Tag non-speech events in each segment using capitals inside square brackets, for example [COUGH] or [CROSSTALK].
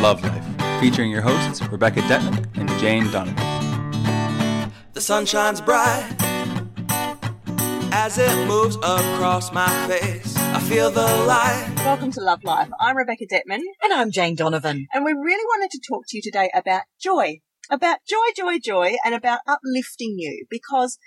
Love Life, featuring your hosts Rebecca Detman and Jane Donovan. The sun shines bright as it moves across my face. I feel the light. Welcome to Love Life. I'm Rebecca Detman. And I'm Jane Donovan. And we really wanted to talk to you today about joy. About joy, joy, joy, and about uplifting you because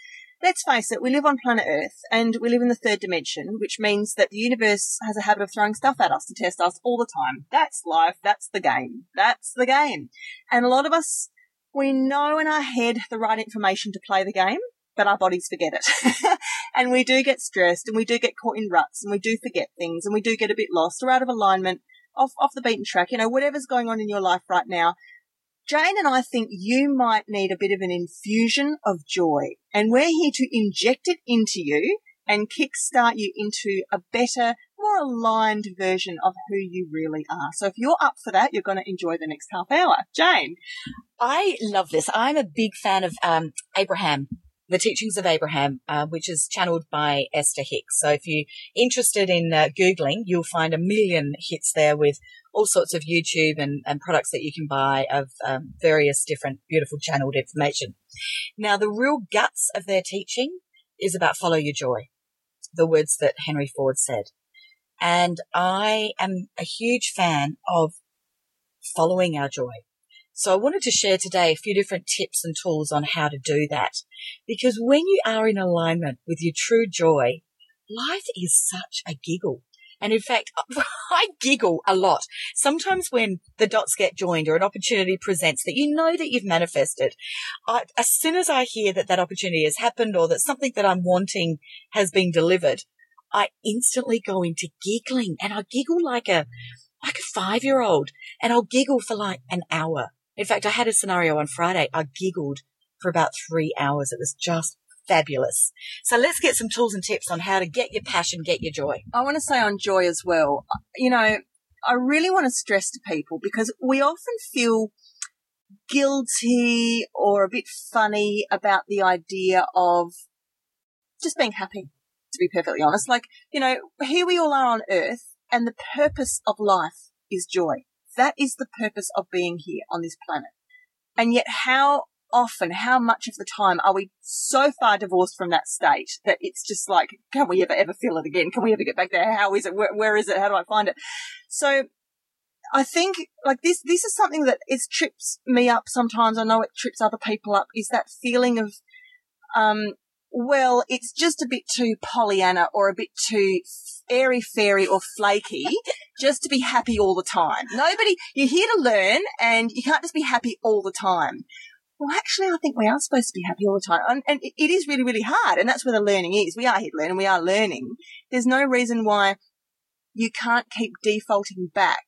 let's face it, we live on planet Earth and we live in the third dimension, which means that the universe has a habit of throwing stuff at us to test us all the time. That's life. That's the game. That's the game. And a lot of us, we know in our head the right information to play the game, but our bodies forget it. [LAUGHS] and we do get stressed and we do get caught in ruts and we do forget things and we do get a bit lost or out of alignment off, off the beaten track. You know, whatever's going on in your life right now, Jane and I think you might need a bit of an infusion of joy and we're here to inject it into you and kickstart you into a better, more aligned version of who you really are. So if you're up for that, you're going to enjoy the next half hour. Jane. I love this. I'm a big fan of um, Abraham the Teachings of Abraham, uh, which is channeled by Esther Hicks. So if you're interested in uh, Googling, you'll find a million hits there with all sorts of YouTube and, and products that you can buy of um, various different beautiful channeled information. Now, the real guts of their teaching is about follow your joy, the words that Henry Ford said. And I am a huge fan of following our joy. So I wanted to share today a few different tips and tools on how to do that. Because when you are in alignment with your true joy, life is such a giggle. And in fact, [LAUGHS] I giggle a lot. Sometimes when the dots get joined or an opportunity presents that you know that you've manifested, I, as soon as I hear that that opportunity has happened or that something that I'm wanting has been delivered, I instantly go into giggling and I giggle like a, like a five year old and I'll giggle for like an hour. In fact, I had a scenario on Friday. I giggled for about three hours. It was just fabulous. So let's get some tools and tips on how to get your passion, get your joy. I want to say on joy as well. You know, I really want to stress to people because we often feel guilty or a bit funny about the idea of just being happy, to be perfectly honest. Like, you know, here we all are on earth and the purpose of life is joy. That is the purpose of being here on this planet. And yet how often, how much of the time are we so far divorced from that state that it's just like, can we ever, ever feel it again? Can we ever get back there? How is it? where, where is it? How do I find it? So I think like this, this is something that it trips me up sometimes. I know it trips other people up is that feeling of, um, well, it's just a bit too Pollyanna or a bit too airy fairy or flaky [LAUGHS] just to be happy all the time. Nobody, you're here to learn and you can't just be happy all the time. Well, actually, I think we are supposed to be happy all the time. And, and it is really, really hard. And that's where the learning is. We are here to learn and we are learning. There's no reason why you can't keep defaulting back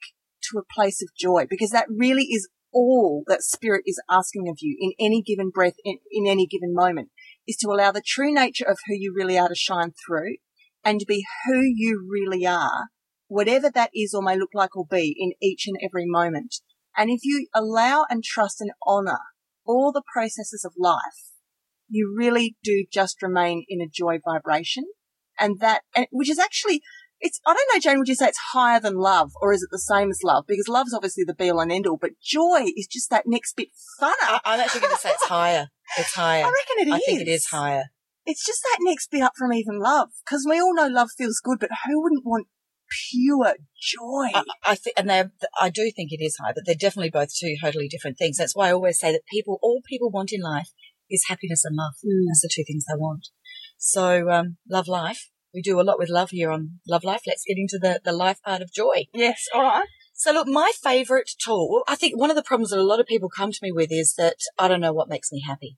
to a place of joy because that really is all that spirit is asking of you in any given breath, in, in any given moment, is to allow the true nature of who you really are to shine through and to be who you really are, whatever that is or may look like or be in each and every moment. And if you allow and trust and honor all the processes of life, you really do just remain in a joy vibration. And that, and, which is actually, it's, I don't know, Jane, would you say it's higher than love or is it the same as love? Because love's obviously the be all and end all, but joy is just that next bit funner. I, am actually going to say it's higher. It's higher. I reckon it I is. think it is higher. It's just that next bit up from even love. Because we all know love feels good, but who wouldn't want pure joy? I, I think, and they I do think it is high, but they're definitely both two totally different things. That's why I always say that people, all people want in life is happiness and love. Mm. That's the two things they want. So, um, love life. We do a lot with love here on Love Life. Let's get into the, the life part of joy. Yes. All right. So look, my favorite tool, I think one of the problems that a lot of people come to me with is that I don't know what makes me happy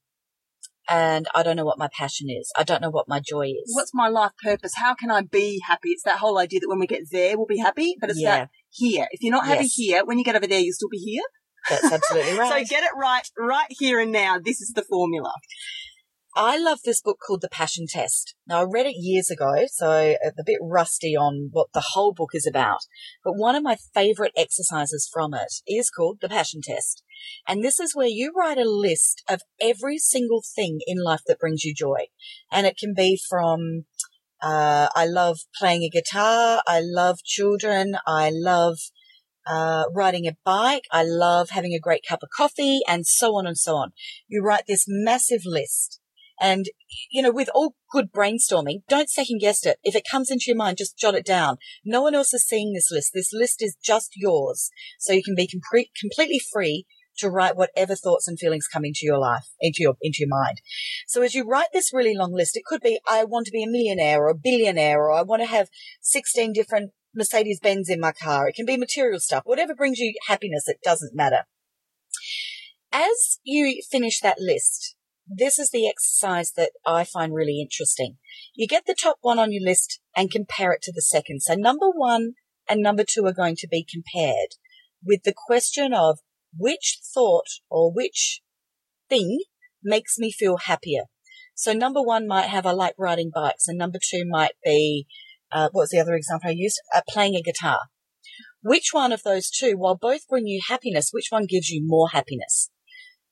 and I don't know what my passion is. I don't know what my joy is. What's my life purpose? How can I be happy? It's that whole idea that when we get there, we'll be happy, but it's yeah. that here. If you're not happy yes. here, when you get over there, you'll still be here. That's absolutely [LAUGHS] right. so get it right, right here and now. This is the formula. I love this book called The Passion Test. Now, I read it years ago, so I'm a bit rusty on what the whole book is about. But one of my favorite exercises from it is called The Passion Test. And this is where you write a list of every single thing in life that brings you joy. And it can be from, uh, I love playing a guitar. I love children. I love, uh, riding a bike. I love having a great cup of coffee and so on and so on. You write this massive list. And, you know, with all good brainstorming, don't second guess it. If it comes into your mind, just jot it down. No one else is seeing this list. This list is just yours. So you can be com- completely free to write whatever thoughts and feelings come into your life, into your, into your mind. So as you write this really long list, it could be, I want to be a millionaire or a billionaire, or I want to have 16 different Mercedes Benz in my car. It can be material stuff, whatever brings you happiness. It doesn't matter. As you finish that list, this is the exercise that I find really interesting. You get the top one on your list and compare it to the second. So number one and number two are going to be compared with the question of which thought or which thing makes me feel happier. So number one might have I like riding bikes, and number two might be uh, what was the other example I used? Uh, playing a guitar. Which one of those two, while both bring you happiness, which one gives you more happiness?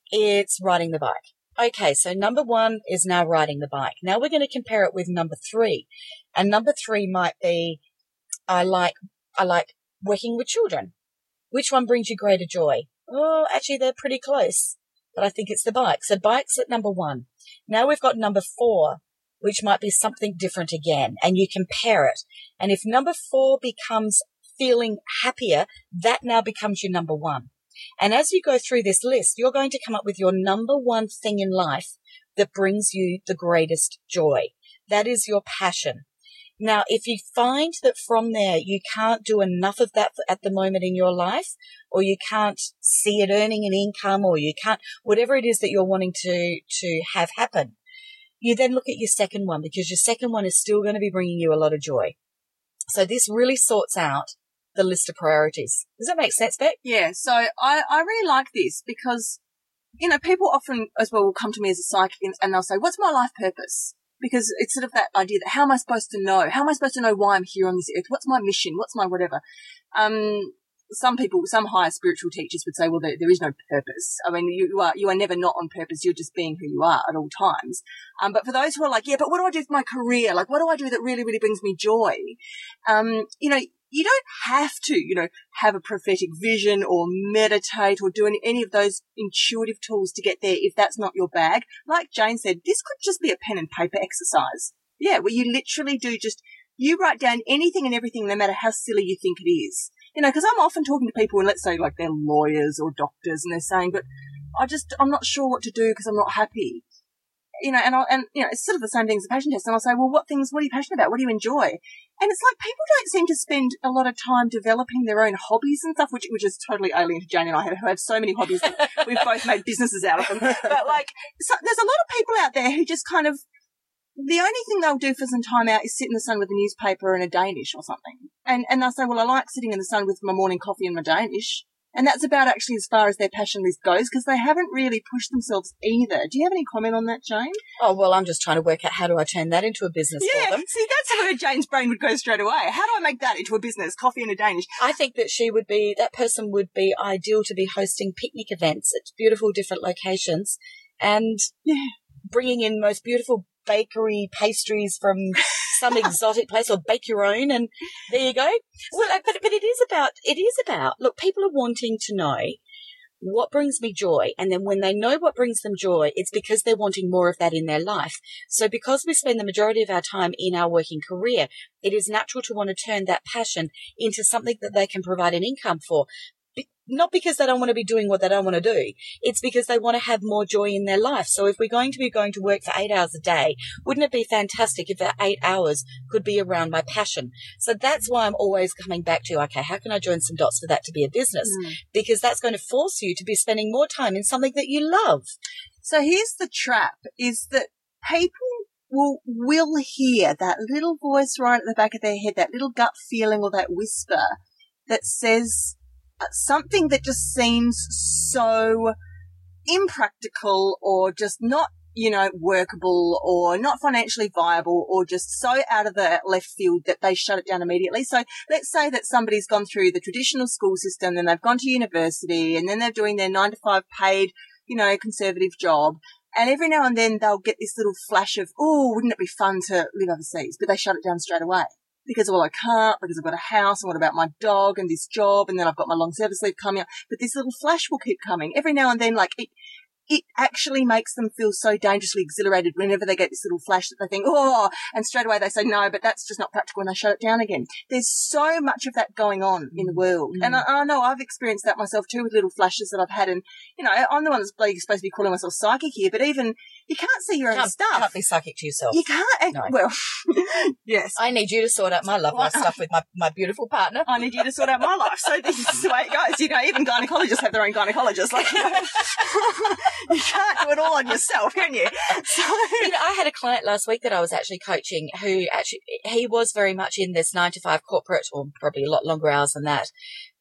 It's riding the bike. Okay, so number one is now riding the bike. Now we're going to compare it with number three. And number three might be, I like, I like working with children. Which one brings you greater joy? Oh, actually they're pretty close, but I think it's the bike. So bike's at number one. Now we've got number four, which might be something different again, and you compare it. And if number four becomes feeling happier, that now becomes your number one. And as you go through this list, you're going to come up with your number one thing in life that brings you the greatest joy. That is your passion. Now, if you find that from there you can't do enough of that at the moment in your life, or you can't see it earning an income, or you can't, whatever it is that you're wanting to, to have happen, you then look at your second one because your second one is still going to be bringing you a lot of joy. So this really sorts out the list of priorities. Does that make sense, Beck? Yeah, so I, I really like this because, you know, people often as well will come to me as a psychic and, and they'll say, what's my life purpose? Because it's sort of that idea that how am I supposed to know? How am I supposed to know why I'm here on this earth? What's my mission? What's my whatever? Um, some people, some higher spiritual teachers would say, well, there, there is no purpose. I mean, you, you, are, you are never not on purpose. You're just being who you are at all times. Um, but for those who are like, yeah, but what do I do for my career? Like, what do I do that really, really brings me joy? Um, you know, you don't have to, you know, have a prophetic vision or meditate or do any, any of those intuitive tools to get there if that's not your bag. Like Jane said, this could just be a pen and paper exercise. Yeah, where you literally do just, you write down anything and everything, no matter how silly you think it is. You know, because I'm often talking to people and let's say like they're lawyers or doctors and they're saying, but I just, I'm not sure what to do because I'm not happy you know, and I, and you know, it's sort of the same thing as a passion test. And I'll say, well, what things, what are you passionate about? What do you enjoy? And it's like people don't seem to spend a lot of time developing their own hobbies and stuff, which which is totally alien to Jane and I, who have so many hobbies that we've both made businesses out of them. But like, so there's a lot of people out there who just kind of the only thing they'll do for some time out is sit in the sun with a newspaper and a Danish or something. And and they'll say, well, I like sitting in the sun with my morning coffee and my Danish. And that's about actually as far as their passion list goes because they haven't really pushed themselves either. Do you have any comment on that, Jane? Oh, well, I'm just trying to work out how do I turn that into a business yeah, for them. see, that's where Jane's brain would go straight away. How do I make that into a business? Coffee and a Danish. I think that she would be, that person would be ideal to be hosting picnic events at beautiful different locations and Yeah. bringing in most beautiful bakery pastries from some [LAUGHS] exotic place or bake your own and there you go. Well, uh, but, but it is about, it is about, look, people are wanting to know what brings me joy. And then when they know what brings them joy, it's because they're wanting more of that in their life. So because we spend the majority of our time in our working career, it is natural to want to turn that passion into something that they can provide an income for. Not because they don't want to be doing what they don't want to do. It's because they want to have more joy in their life. So if we're going to be going to work for eight hours a day, wouldn't it be fantastic if that eight hours could be around my passion? So that's why I'm always coming back to, okay, how can I join some dots for that to be a business? Hmm. Because that's going to force you to be spending more time in something that you love. So here's the trap is that people will, will hear that little voice right at the back of their head, that little gut feeling or that whisper that says something that just seems so impractical or just not, you know, workable or not financially viable or just so out of the left field that they shut it down immediately. So let's say that somebody's gone through the traditional school system, then they've gone to university and then they're doing their nine to five paid, you know, conservative job. And every now and then they'll get this little flash of, oh, wouldn't it be fun to live overseas? But they shut it down straight away. Because, well, I can't because I've got a house and what about my dog and this job and then I've got my long service leave coming up. But this little flash will keep coming every now and then. Like it, it actually makes them feel so dangerously exhilarated whenever they get this little flash that they think, oh, and straight away they say, no, but that's just not practical and they shut it down again. There's so much of that going on in the world. Mm. And I, I know I've experienced that myself too with little flashes that I've had. And, you know, I'm the one that's supposed to be calling myself psychic here, but even you can't see your own stuff. You can't be psychic to yourself. you can't, eh, No. well, [LAUGHS] yes. I need you to sort out my love life stuff with my, my beautiful partner. I need you to sort out my life. So this is the way it goes. You know, even gynecologists have their own gynecologist. Like, you, [LAUGHS] know, you can't do it all on yourself, can you? So, [LAUGHS] you know, I had a client last week that I was actually coaching who actually, he was very much in this nine to five corporate or probably a lot longer hours than that.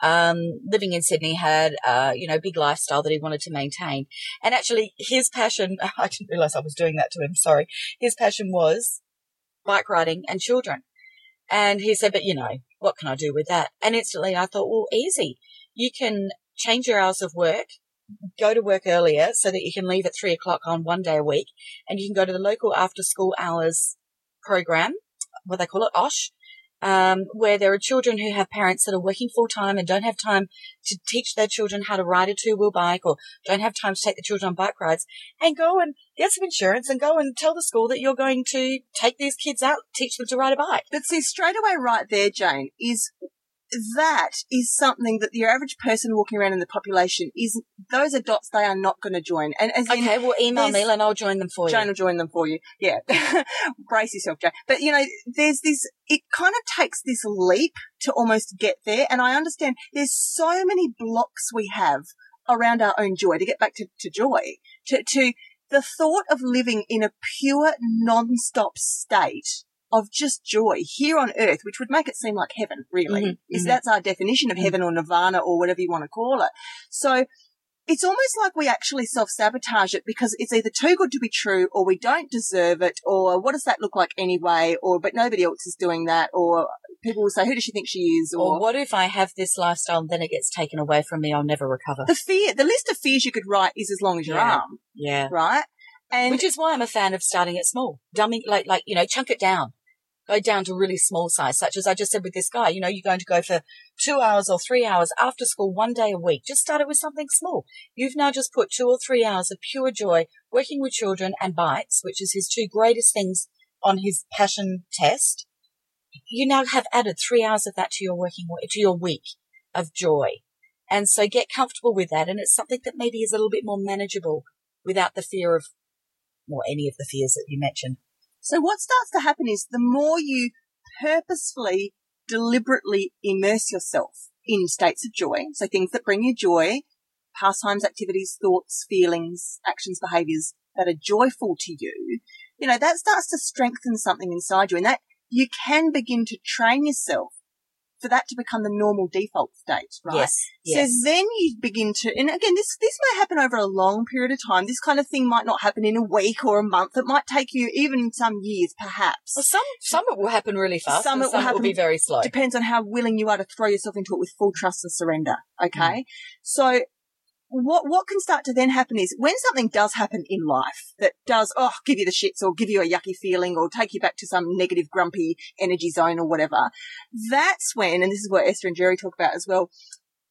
Um, living in Sydney had, uh, you know, big lifestyle that he wanted to maintain. And actually his passion, [LAUGHS] I didn't realize I was doing that to him. Sorry. His passion was bike riding and children. And he said, but you know, what can I do with that? And instantly I thought, well, easy. You can change your hours of work, go to work earlier so that you can leave at three o'clock on one day a week and you can go to the local after school hours program, what they call it, OSH, um, where there are children who have parents that are working full time and don't have time to teach their children how to ride a two wheel bike or don't have time to take the children on bike rides and go and get some insurance and go and tell the school that you're going to take these kids out, teach them to ride a bike. but see, straight away, right there, Jane, is that is something that the average person walking around in the population is. Those are dots they are not going to join. And as in, Okay, well, email me and I'll join them for you. Jane will join them for you. Yeah. [LAUGHS] Brace yourself, Jane. But you know, there's this, it kind of takes this leap to almost get there. And I understand there's so many blocks we have around our own joy to get back to, to joy, to, to the thought of living in a pure non-stop state of just joy here on earth, which would make it seem like heaven, really. Mhm, Is mhm. that's our definition of Mhm. heaven or nirvana or whatever you want to call it. So it's almost like we actually self sabotage it because it's either too good to be true or we don't deserve it or what does that look like anyway or but nobody else is doing that or people will say who does she think she is Or or, what if I have this lifestyle and then it gets taken away from me? I'll never recover. the fear the list of fears you could write is as long as your Yeah. arm Yeah. right and Which is why I'm a fan of starting it small. Dumbing, like, like, you know, chunk it down. Go down to really small size, such as I just said with this guy. You know, you're going to go for two hours or three hours after school one day a week. Just start it with something small. You've now just put two or three hours of pure joy working with children and bikes, which is his two greatest things on his passion test. You now have added three hours of that to your working, to your week of joy. And so get comfortable with that. And it's something that maybe is a little bit more manageable without the fear of or any of the fears that you mentioned. So what starts to happen is the more you purposefully deliberately immerse yourself in states of joy so things that bring you joy pastimes activities thoughts feelings actions behaviors that are joyful to you you know that starts to strengthen something inside you and that you can begin to train yourself for that to become the normal default state right Yes. Yes. so then you begin to, and again, this, this may happen over a long period of time. This kind of thing might not happen in a week or a month. It might take you even some years, perhaps. well, some some it will happen really fast. Some it will some it will happen- be very slow. Depends on how willing you are to throw yourself into it with full trust and surrender. Okay. Mm. So what, what can start to then happen is when something does happen in life that does, oh, give you the shits or give you a yucky feeling or take you back to some negative, grumpy energy zone or whatever, that's when, and this is what Esther and Jerry talk about as well,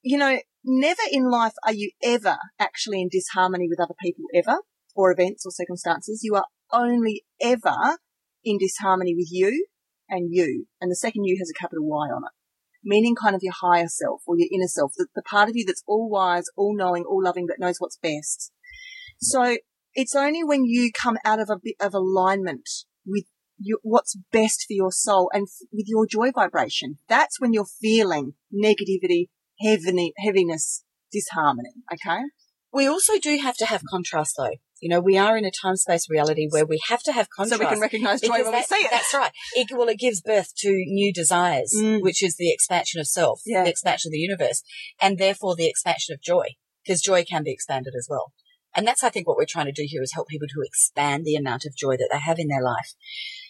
you know, never in life are you ever actually in disharmony with other people ever or events or circumstances. You are only ever in disharmony with you and you. And the second you has a capital Y on it. Meaning kind of your higher self or your inner self, the, the part of you that's all wise, all knowing, all loving, that knows what's best. So it's only when you come out of a bit of alignment with you, what's best for your soul and f- with your joy vibration. That's when you're feeling negativity, heaviness, disharmony. Okay. We also do have to have contrast, though. You know, we are in a time space reality where we have to have contrast. So we can recognize joy when we that- see it. That's right. It, well, it gives birth to new desires, Mm. which is the expansion of self, Yeah. the expansion of the universe, and therefore the expansion of joy, because joy can be expanded as well. And that's, I think, what we're trying to do here is help people to expand the amount of joy that they have in their life.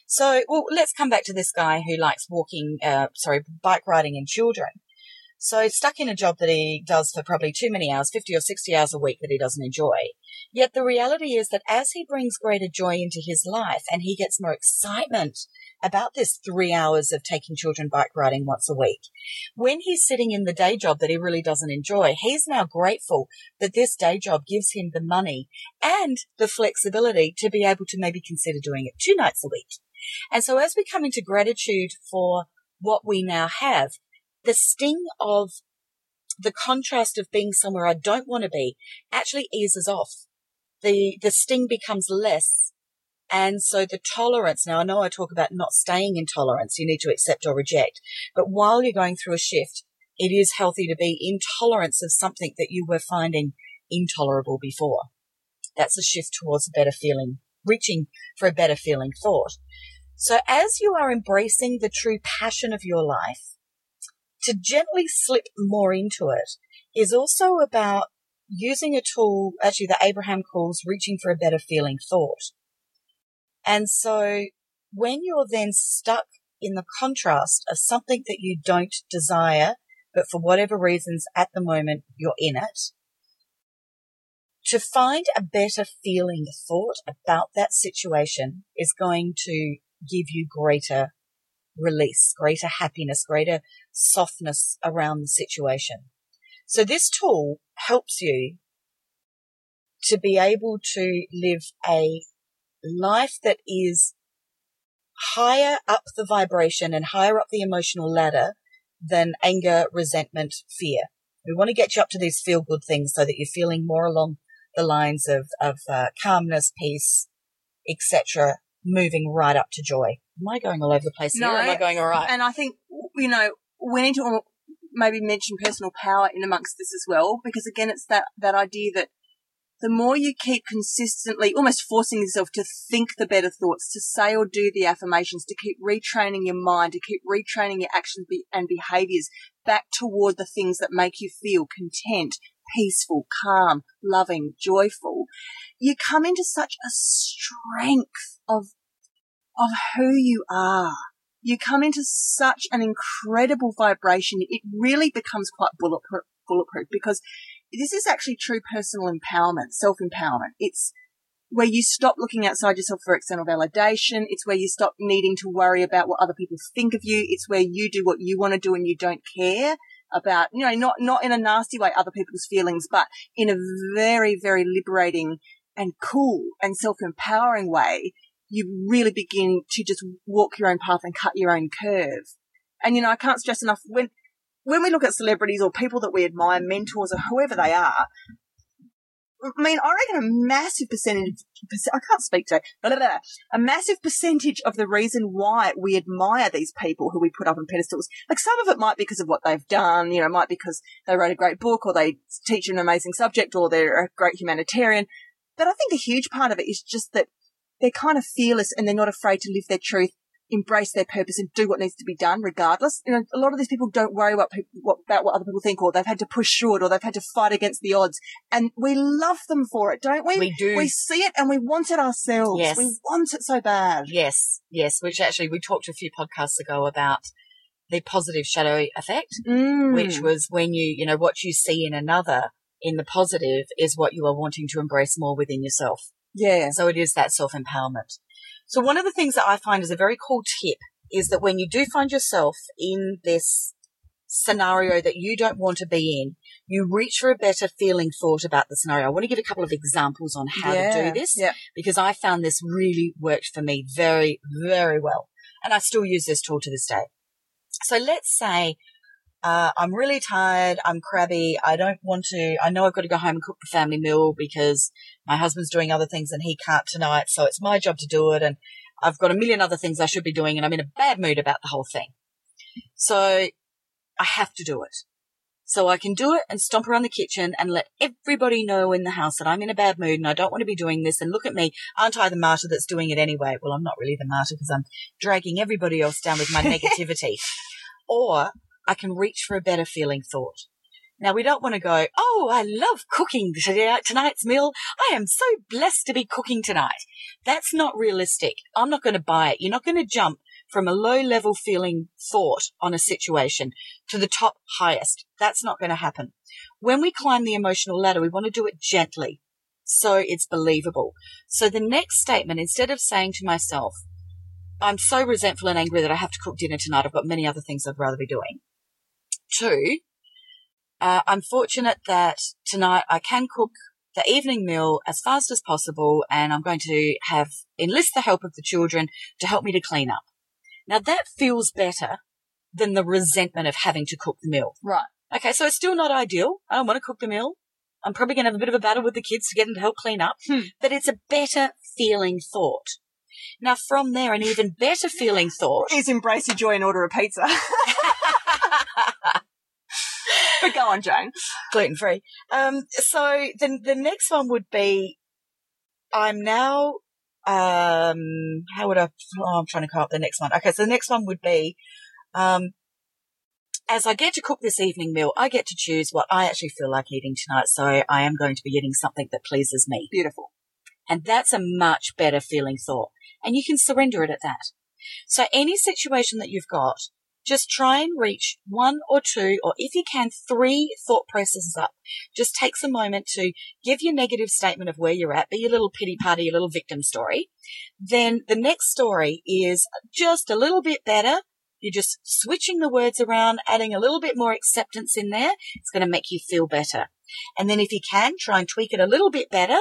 So, well, let's come back to this guy who likes walking, uh, sorry, bike riding and children. So stuck in a job that he does for probably too many hours, 50 or 60 hours a week that he doesn't enjoy. Yet the reality is that as he brings greater joy into his life and he gets more excitement about this three hours of taking children bike riding once a week, when he's sitting in the day job that he really doesn't enjoy, he's now grateful that this day job gives him the money and the flexibility to be able to maybe consider doing it two nights a week. And so as we come into gratitude for what we now have, the sting of the contrast of being somewhere I don't want to be actually eases off. The, the sting becomes less. And so the tolerance, now I know I talk about not staying in tolerance. You need to accept or reject. But while you're going through a shift, it is healthy to be in tolerance of something that you were finding intolerable before. That's a shift towards a better feeling, reaching for a better feeling thought. So as you are embracing the true passion of your life, to gently slip more into it is also about using a tool, actually that Abraham calls reaching for a better feeling thought. And so when you're then stuck in the contrast of something that you don't desire, but for whatever reasons at the moment you're in it, to find a better feeling thought about that situation is going to give you greater release, greater happiness, greater softness around the situation. So this tool helps you to be able to live a life that is higher up the vibration and higher up the emotional ladder than anger, resentment, fear. We want to get you up to these feel good things so that you're feeling more along the lines of, of uh, calmness, peace, etc moving right up to joy. Am I going all over the place No, here? Am I going all right? And I think, you know, we need to maybe mention personal power in amongst this as well, because again, it's that, that idea that the more you keep consistently, almost forcing yourself to think the better thoughts, to say or do the affirmations, to keep retraining your mind, to keep retraining your actions and behaviors back toward the things that make you feel content, peaceful, calm, loving, joyful, you come into such a strength of, of who you are. You come into such an incredible vibration. It really becomes quite bulletproof, bulletproof because this is actually true personal empowerment, self-empowerment. It's where you stop looking outside yourself for external validation. It's where you stop needing to worry about what other people think of you. It's where you do what you want to do and you don't care about, you know, not, not in a nasty way, other people's feelings, but in a very, very liberating and cool and self-empowering way, you really begin to just walk your own path and cut your own curve. And you know, I can't stress enough when, when we look at celebrities or people that we admire, mentors or whoever they are, I mean, I reckon a massive percentage, I can't speak to, blah, blah, blah, a massive percentage of the reason why we admire these people who we put up on pedestals, like some of it might be because of what they've done, you know, might be because they wrote a great book or they teach an amazing subject or they're a great humanitarian. But I think a huge part of it is just that they're kind of fearless and they're not afraid to live their truth, embrace their purpose and do what needs to be done regardless. You know, a lot of these people don't worry about, people, what, about what other people think or they've had to push through it or they've had to fight against the odds. And we love them for it, don't we? We do. We see it and we want it ourselves. Yes. We want it so bad. yes, yes, which actually we talked a few podcasts ago about the positive shadow effect, Mm. which was when you, you know, what you see in another in the positive is what you are wanting to embrace more within yourself. Yeah. So it is that self empowerment. So one of the things that I find is a very cool tip is that when you do find yourself in this scenario that you don't want to be in, you reach for a better feeling thought about the scenario. I want to give a couple of examples on how yeah. to do this Yeah. because I found this really worked for me very, very well. And I still use this tool to this day. So let's say uh, I'm really tired. I'm crabby. I don't want to. I know I've got to go home and cook the family meal because my husband's doing other things and he can't tonight. So it's my job to do it. And I've got a million other things I should be doing and I'm in a bad mood about the whole thing. So I have to do it. So I can do it and stomp around the kitchen and let everybody know in the house that I'm in a bad mood and I don't want to be doing this. And look at me. Aren't I the martyr that's doing it anyway? Well, I'm not really the martyr because I'm dragging everybody else down with my [LAUGHS] negativity. Or I can reach for a better feeling thought. Now we don't want to go, oh, I love cooking today, tonight's meal. I am so blessed to be cooking tonight. That's not realistic. I'm not going to buy it. You're not going to jump from a low level feeling thought on a situation to the top highest. That's not going to happen. When we climb the emotional ladder, we want to do it gently. So it's believable. So the next statement, instead of saying to myself, I'm so resentful and angry that I have to cook dinner tonight. I've got many other things I'd rather be doing. Two, uh, I'm fortunate that tonight I can cook the evening meal as fast as possible and I'm going to have enlist the help of the children to help me to clean up. Now that feels better than the resentment of having to cook the meal. Right. Okay, so it's still not ideal. I don't want to cook the meal. I'm probably going to have a bit of a battle with the kids to get them to help clean up, Hmm. but it's a better feeling thought. Now from there, an even better feeling [LAUGHS] thought Is embrace your joy and order a pizza. [LAUGHS] but [LAUGHS] go on, Jane. gluten free. Um, so the the next one would be, I'm now. Um, how would I? Oh, I'm trying to come up the next one. Okay, so the next one would be, um, as I get to cook this evening meal, I get to choose what I actually feel like eating tonight. So I am going to be eating something that pleases me, Beautiful. and that's a much better feeling thought. And you can surrender it at that. So any situation that you've got, just try and reach one or two, or if you can, three thought processes up. Just takes a moment to give your negative statement of where you're at, be your little pity party, your little victim story. Then the next story is just a little bit better. You're just switching the words around, adding a little bit more acceptance in there. It's going to make you feel better. And then if you can, try and tweak it a little bit better.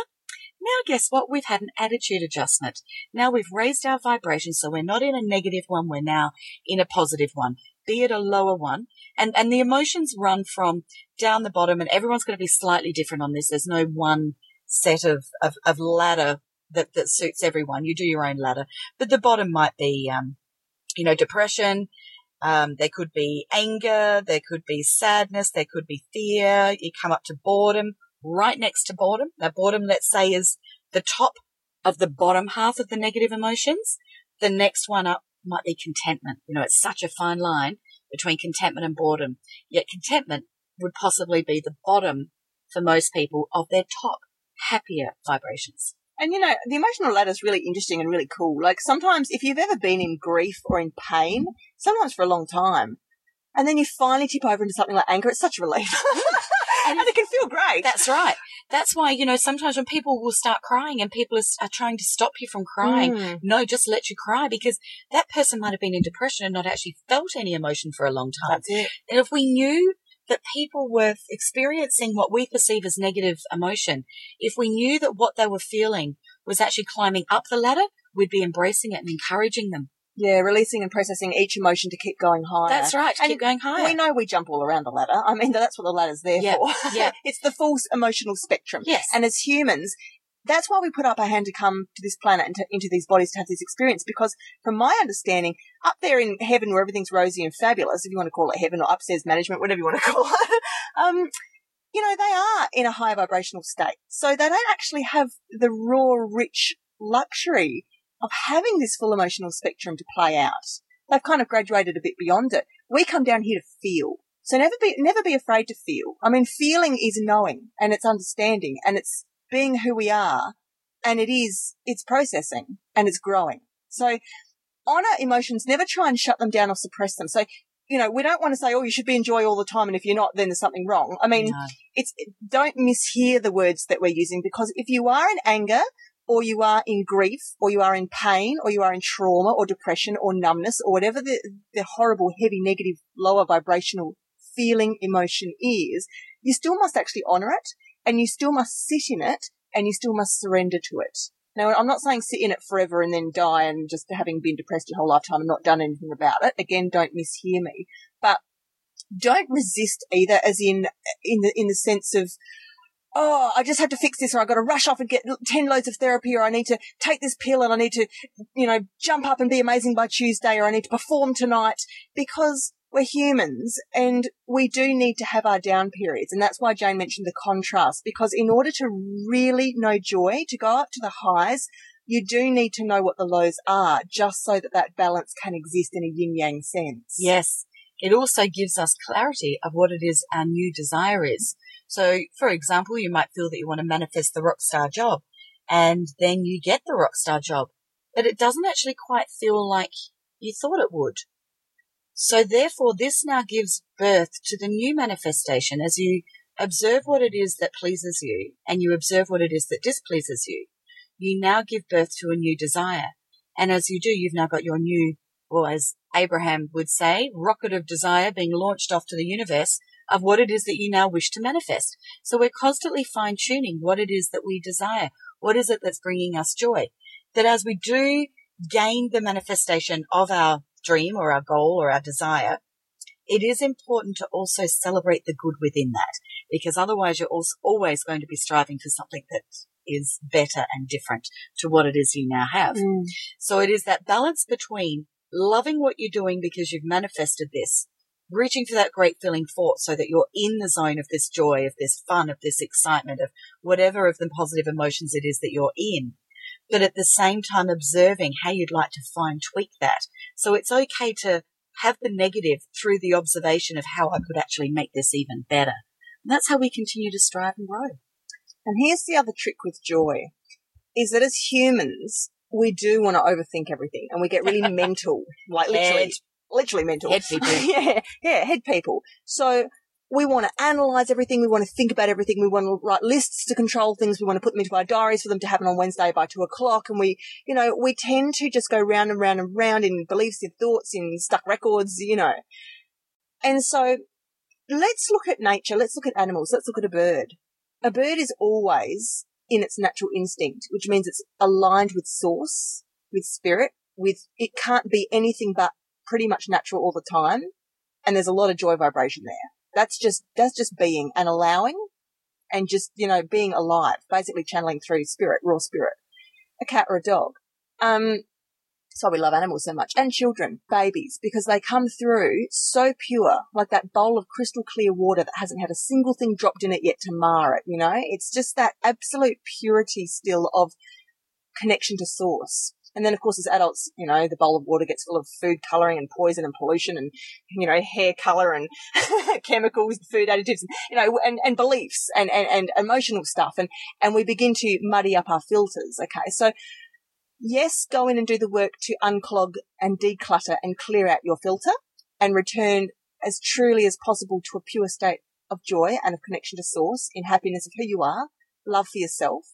Now guess what? We've had an attitude adjustment. Now we've raised our vibration, so we're not in a negative one, we're now in a positive one, be it a lower one. And, and the emotions run from down the bottom and everyone's going to be slightly different on this. There's no one set of, of, of ladder that, that suits everyone. You do your own ladder, but the bottom might be, um, you know, depression. Um, there could be anger. There could be sadness. There could be fear. You come up to boredom right next to boredom. Now boredom, let's say is the top of the bottom half of the negative emotions. The next one up might be contentment. You know, it's such a fine line between contentment and boredom. Yet contentment would possibly be the bottom for most people of their top happier vibrations. And you know, the emotional ladder is really interesting and really cool. Like sometimes if you've ever been in grief or in pain, sometimes for a long time, and then you finally tip over into something like anger, it's such a relief. [LAUGHS] and it can feel great. That's right. That's why, you know, sometimes when people will start crying and people are, are trying to stop you from crying, Mm. no, just let you cry because that person might have been in depression and not actually felt any emotion for a long time. That's it. And if we knew that people were experiencing what we perceive as negative emotion, if we knew that what they were feeling was actually climbing up the ladder, we'd be embracing it and encouraging them. Yeah, releasing and processing each emotion to keep going higher. That's right. To And keep going higher. We know we jump all around the ladder. I mean, that's what the ladder's there Yeah, for. yeah. [LAUGHS] it's the full emotional spectrum. Yes. And as humans, that's why we put up our hand to come to this planet and to, into these bodies to have this experience. Because from my understanding, up there in heaven where everything's rosy and fabulous, if you want to call it heaven or upstairs management, whatever you want to [LAUGHS] call it, um, you know, they are in a high vibrational state. So they don't actually have the raw, rich luxury of having this full emotional spectrum to play out. They've kind of graduated a bit beyond it. We come down here to feel. So never be, never be afraid to feel. I mean, feeling is knowing and it's understanding and it's being who we are and it is, it's processing and it's growing. So honor emotions, never try and shut them down or suppress them. So, you know, we don't want to say, oh, you should be in joy all the time. And if you're not, then there's something wrong. I mean, No. it's, don't mishear the words that we're using because if you are in anger or you are in grief or you are in pain or you are in trauma or depression or numbness or whatever the, the horrible, heavy, negative, lower vibrational feeling emotion is, you still must actually honor it and you still must sit in it and you still must surrender to it. Now, I'm not saying sit in it forever and then die and just having been depressed your whole lifetime and not done anything about it. Again, don't mishear me, but don't resist either as in, in the, in the sense of, oh, I just have to fix this or I've got to rush off and get 10 loads of therapy or I need to take this pill and I need to, you know, jump up and be amazing by Tuesday or I need to perform tonight because we're humans and we do need to have our down periods. And that's why Jane mentioned the contrast because in order to really know joy, to go up to the highs, you do need to know what the lows are just so that that balance can exist in a yin yang sense. Yes. It also gives us clarity of what it is our new desire is. So, for example, you might feel that you want to manifest the rock star job and then you get the rock star job, but it doesn't actually quite feel like you thought it would. So therefore, this now gives birth to the new manifestation as you observe what it is that pleases you and you observe what it is that displeases you. You now give birth to a new desire. And as you do, you've now got your new, or as Abraham would say, rocket of desire being launched off to the universe of what it is that you now wish to manifest. So we're constantly fine tuning what it is that we desire. What is it that's bringing us joy? That as we do gain the manifestation of our dream or our goal or our desire, it is important to also celebrate the good within that because otherwise you're also always going to be striving for something that is better and different to what it is you now have. Mm. So it is that balance between loving what you're doing because you've manifested this, reaching for that great feeling thought so that you're in the zone of this joy, of this fun, of this excitement, of whatever of the positive emotions it is that you're in. But at the same time observing how you'd like to fine tweak that. So it's okay to have the negative through the observation of how I could actually make this even better. And that's how we continue to strive and grow. And here's the other trick with joy is that as humans, we do want to overthink everything and we get really [LAUGHS] mental, like literally. Literally mental. Head people. [LAUGHS] yeah, yeah, head people. So we want to analyze everything. We want to think about everything. We want to write lists to control things. We want to put them into our diaries for them to happen on Wednesday by two o'clock. And we, you know, we tend to just go round and round and round in beliefs, in thoughts, in stuck records, you know. And so let's look at nature. Let's look at animals. Let's look at a bird. A bird is always in its natural instinct, which means it's aligned with source, with spirit, with, it can't be anything but pretty much natural all the time. And there's a lot of joy vibration there. That's just, that's just being and allowing and just, you know, being alive, basically channeling through spirit, raw spirit, a cat or a dog. Um, so we love animals so much and children, babies, because they come through so pure, like that bowl of crystal clear water that hasn't had a single thing dropped in it yet to mar it, you know? It's just that absolute purity still of connection to source. And then, of course, as adults, you know, the bowl of water gets full of food coloring and poison and pollution and, you know, hair color and [LAUGHS] chemicals, food additives, you know, and, and beliefs and, and, and emotional stuff. And, and we begin to muddy up our filters. Okay. So yes, go in and do the work to unclog and declutter and clear out your filter and return as truly as possible to a pure state of joy and of connection to source in happiness of who you are, love for yourself.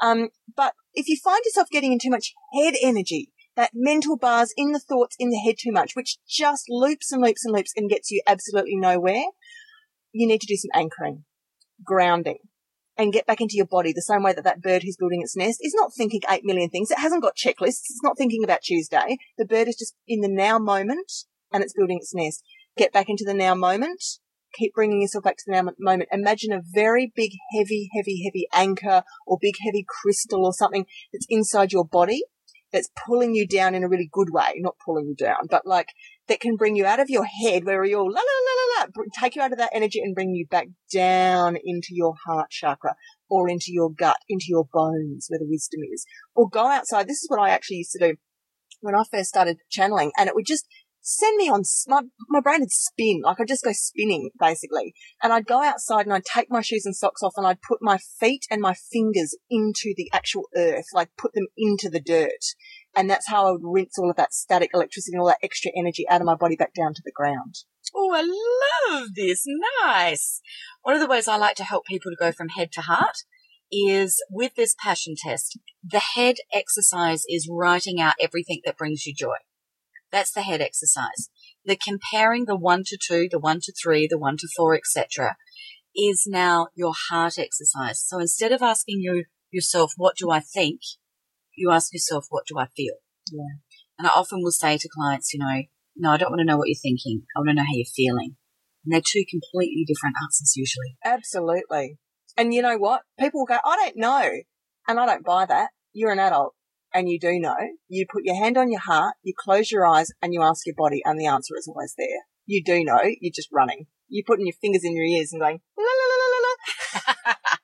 Um, but if you find yourself getting in too much head energy, that mental bars in the thoughts in the head too much, which just loops and loops and loops and gets you absolutely nowhere, you need to do some anchoring, grounding, and get back into your body the same way that that bird who's building its nest is not thinking 8 million things. It hasn't got checklists. It's not thinking about Tuesday. The bird is just in the now moment and it's building its nest. Get back into the now moment. Keep bringing yourself back to the moment. Imagine a very big, heavy, heavy, heavy anchor or big, heavy crystal or something that's inside your body that's pulling you down in a really good way, not pulling you down, but like that can bring you out of your head where you're la la la la la, take you out of that energy and bring you back down into your heart chakra or into your gut, into your bones where the wisdom is. Or go outside. This is what I actually used to do when I first started channeling and it would just send me on, my, my brain would spin, like I'd just go spinning basically. And I'd go outside and I'd take my shoes and socks off and I'd put my feet and my fingers into the actual earth, like put them into the dirt. And that's how I would rinse all of that static electricity and all that extra energy out of my body back down to the ground. Oh, I love this. Nice. One of the ways I like to help people to go from head to heart is with this passion test. The head exercise is writing out everything that brings you joy. That's the head exercise. The comparing the one to two, the one to three, the one to four, etc., is now your heart exercise. So instead of asking you yourself, "What do I think?" you ask yourself, "What do I feel?" Yeah. And I often will say to clients, you know, no, I don't want to know what you're thinking. I want to know how you're feeling. And they're two completely different answers usually. Absolutely. And you know what? People will go, I don't know. And I don't buy that. You're an adult and you do know. You put your hand on your heart, you close your eyes and you ask your body and the answer is always there. You do know. You're just running. You're putting your fingers in your ears and going, la la la la la. [LAUGHS]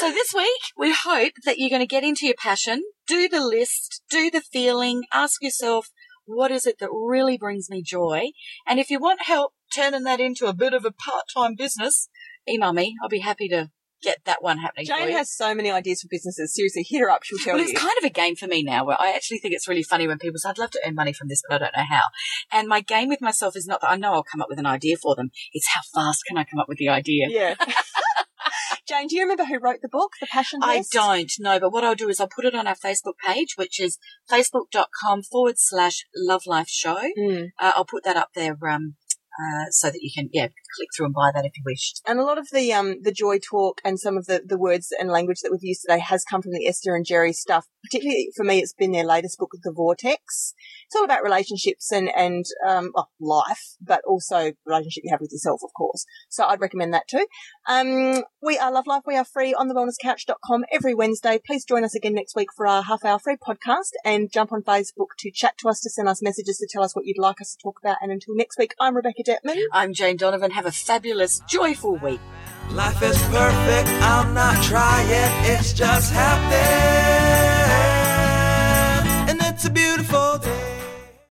So this week, we hope that you're going to get into your passion, do the list, do the feeling, ask yourself, what is it that really brings me joy? And if you want help turning that into a bit of a part-time business, email me. I'll be happy to get that one happening Jane has so many ideas for businesses. Seriously, hit her up. She'll tell well, you. it's kind of a game for me now where I actually think it's really funny when people say, I'd love to earn money from this, but I don't know how. And my game with myself is not that I know I'll come up with an idea for them. It's how fast can I come up with the idea? yeah. [LAUGHS] Jane, do you remember who wrote the book, The Passion I don't know, but what I'll do is I'll put it on our Facebook page, which is facebook.com forward slash love life show. Mm. Uh, I'll put that up there, um, uh, so that you can, yeah, click through and buy that if you wish. And a lot of the um the joy talk and some of the, the words and language that we've used today has come from the Esther and Jerry stuff. Particularly for me, it's been their latest book, The Vortex. It's all about relationships and and um well, life, but also relationship you have with yourself, of course. So I'd recommend that too. Um, we are Love Life. We are free on the thewellnesscouch.com every Wednesday. Please join us again next week for our half hour free podcast and jump on Facebook to chat to us, to send us messages, to tell us what you'd like us to talk about. And until next week, I'm Rebecca Detman. I'm Jane Donovan. Have a fabulous, joyful week. Life is perfect, I'm not trying, it's just happening. And it's a beautiful day.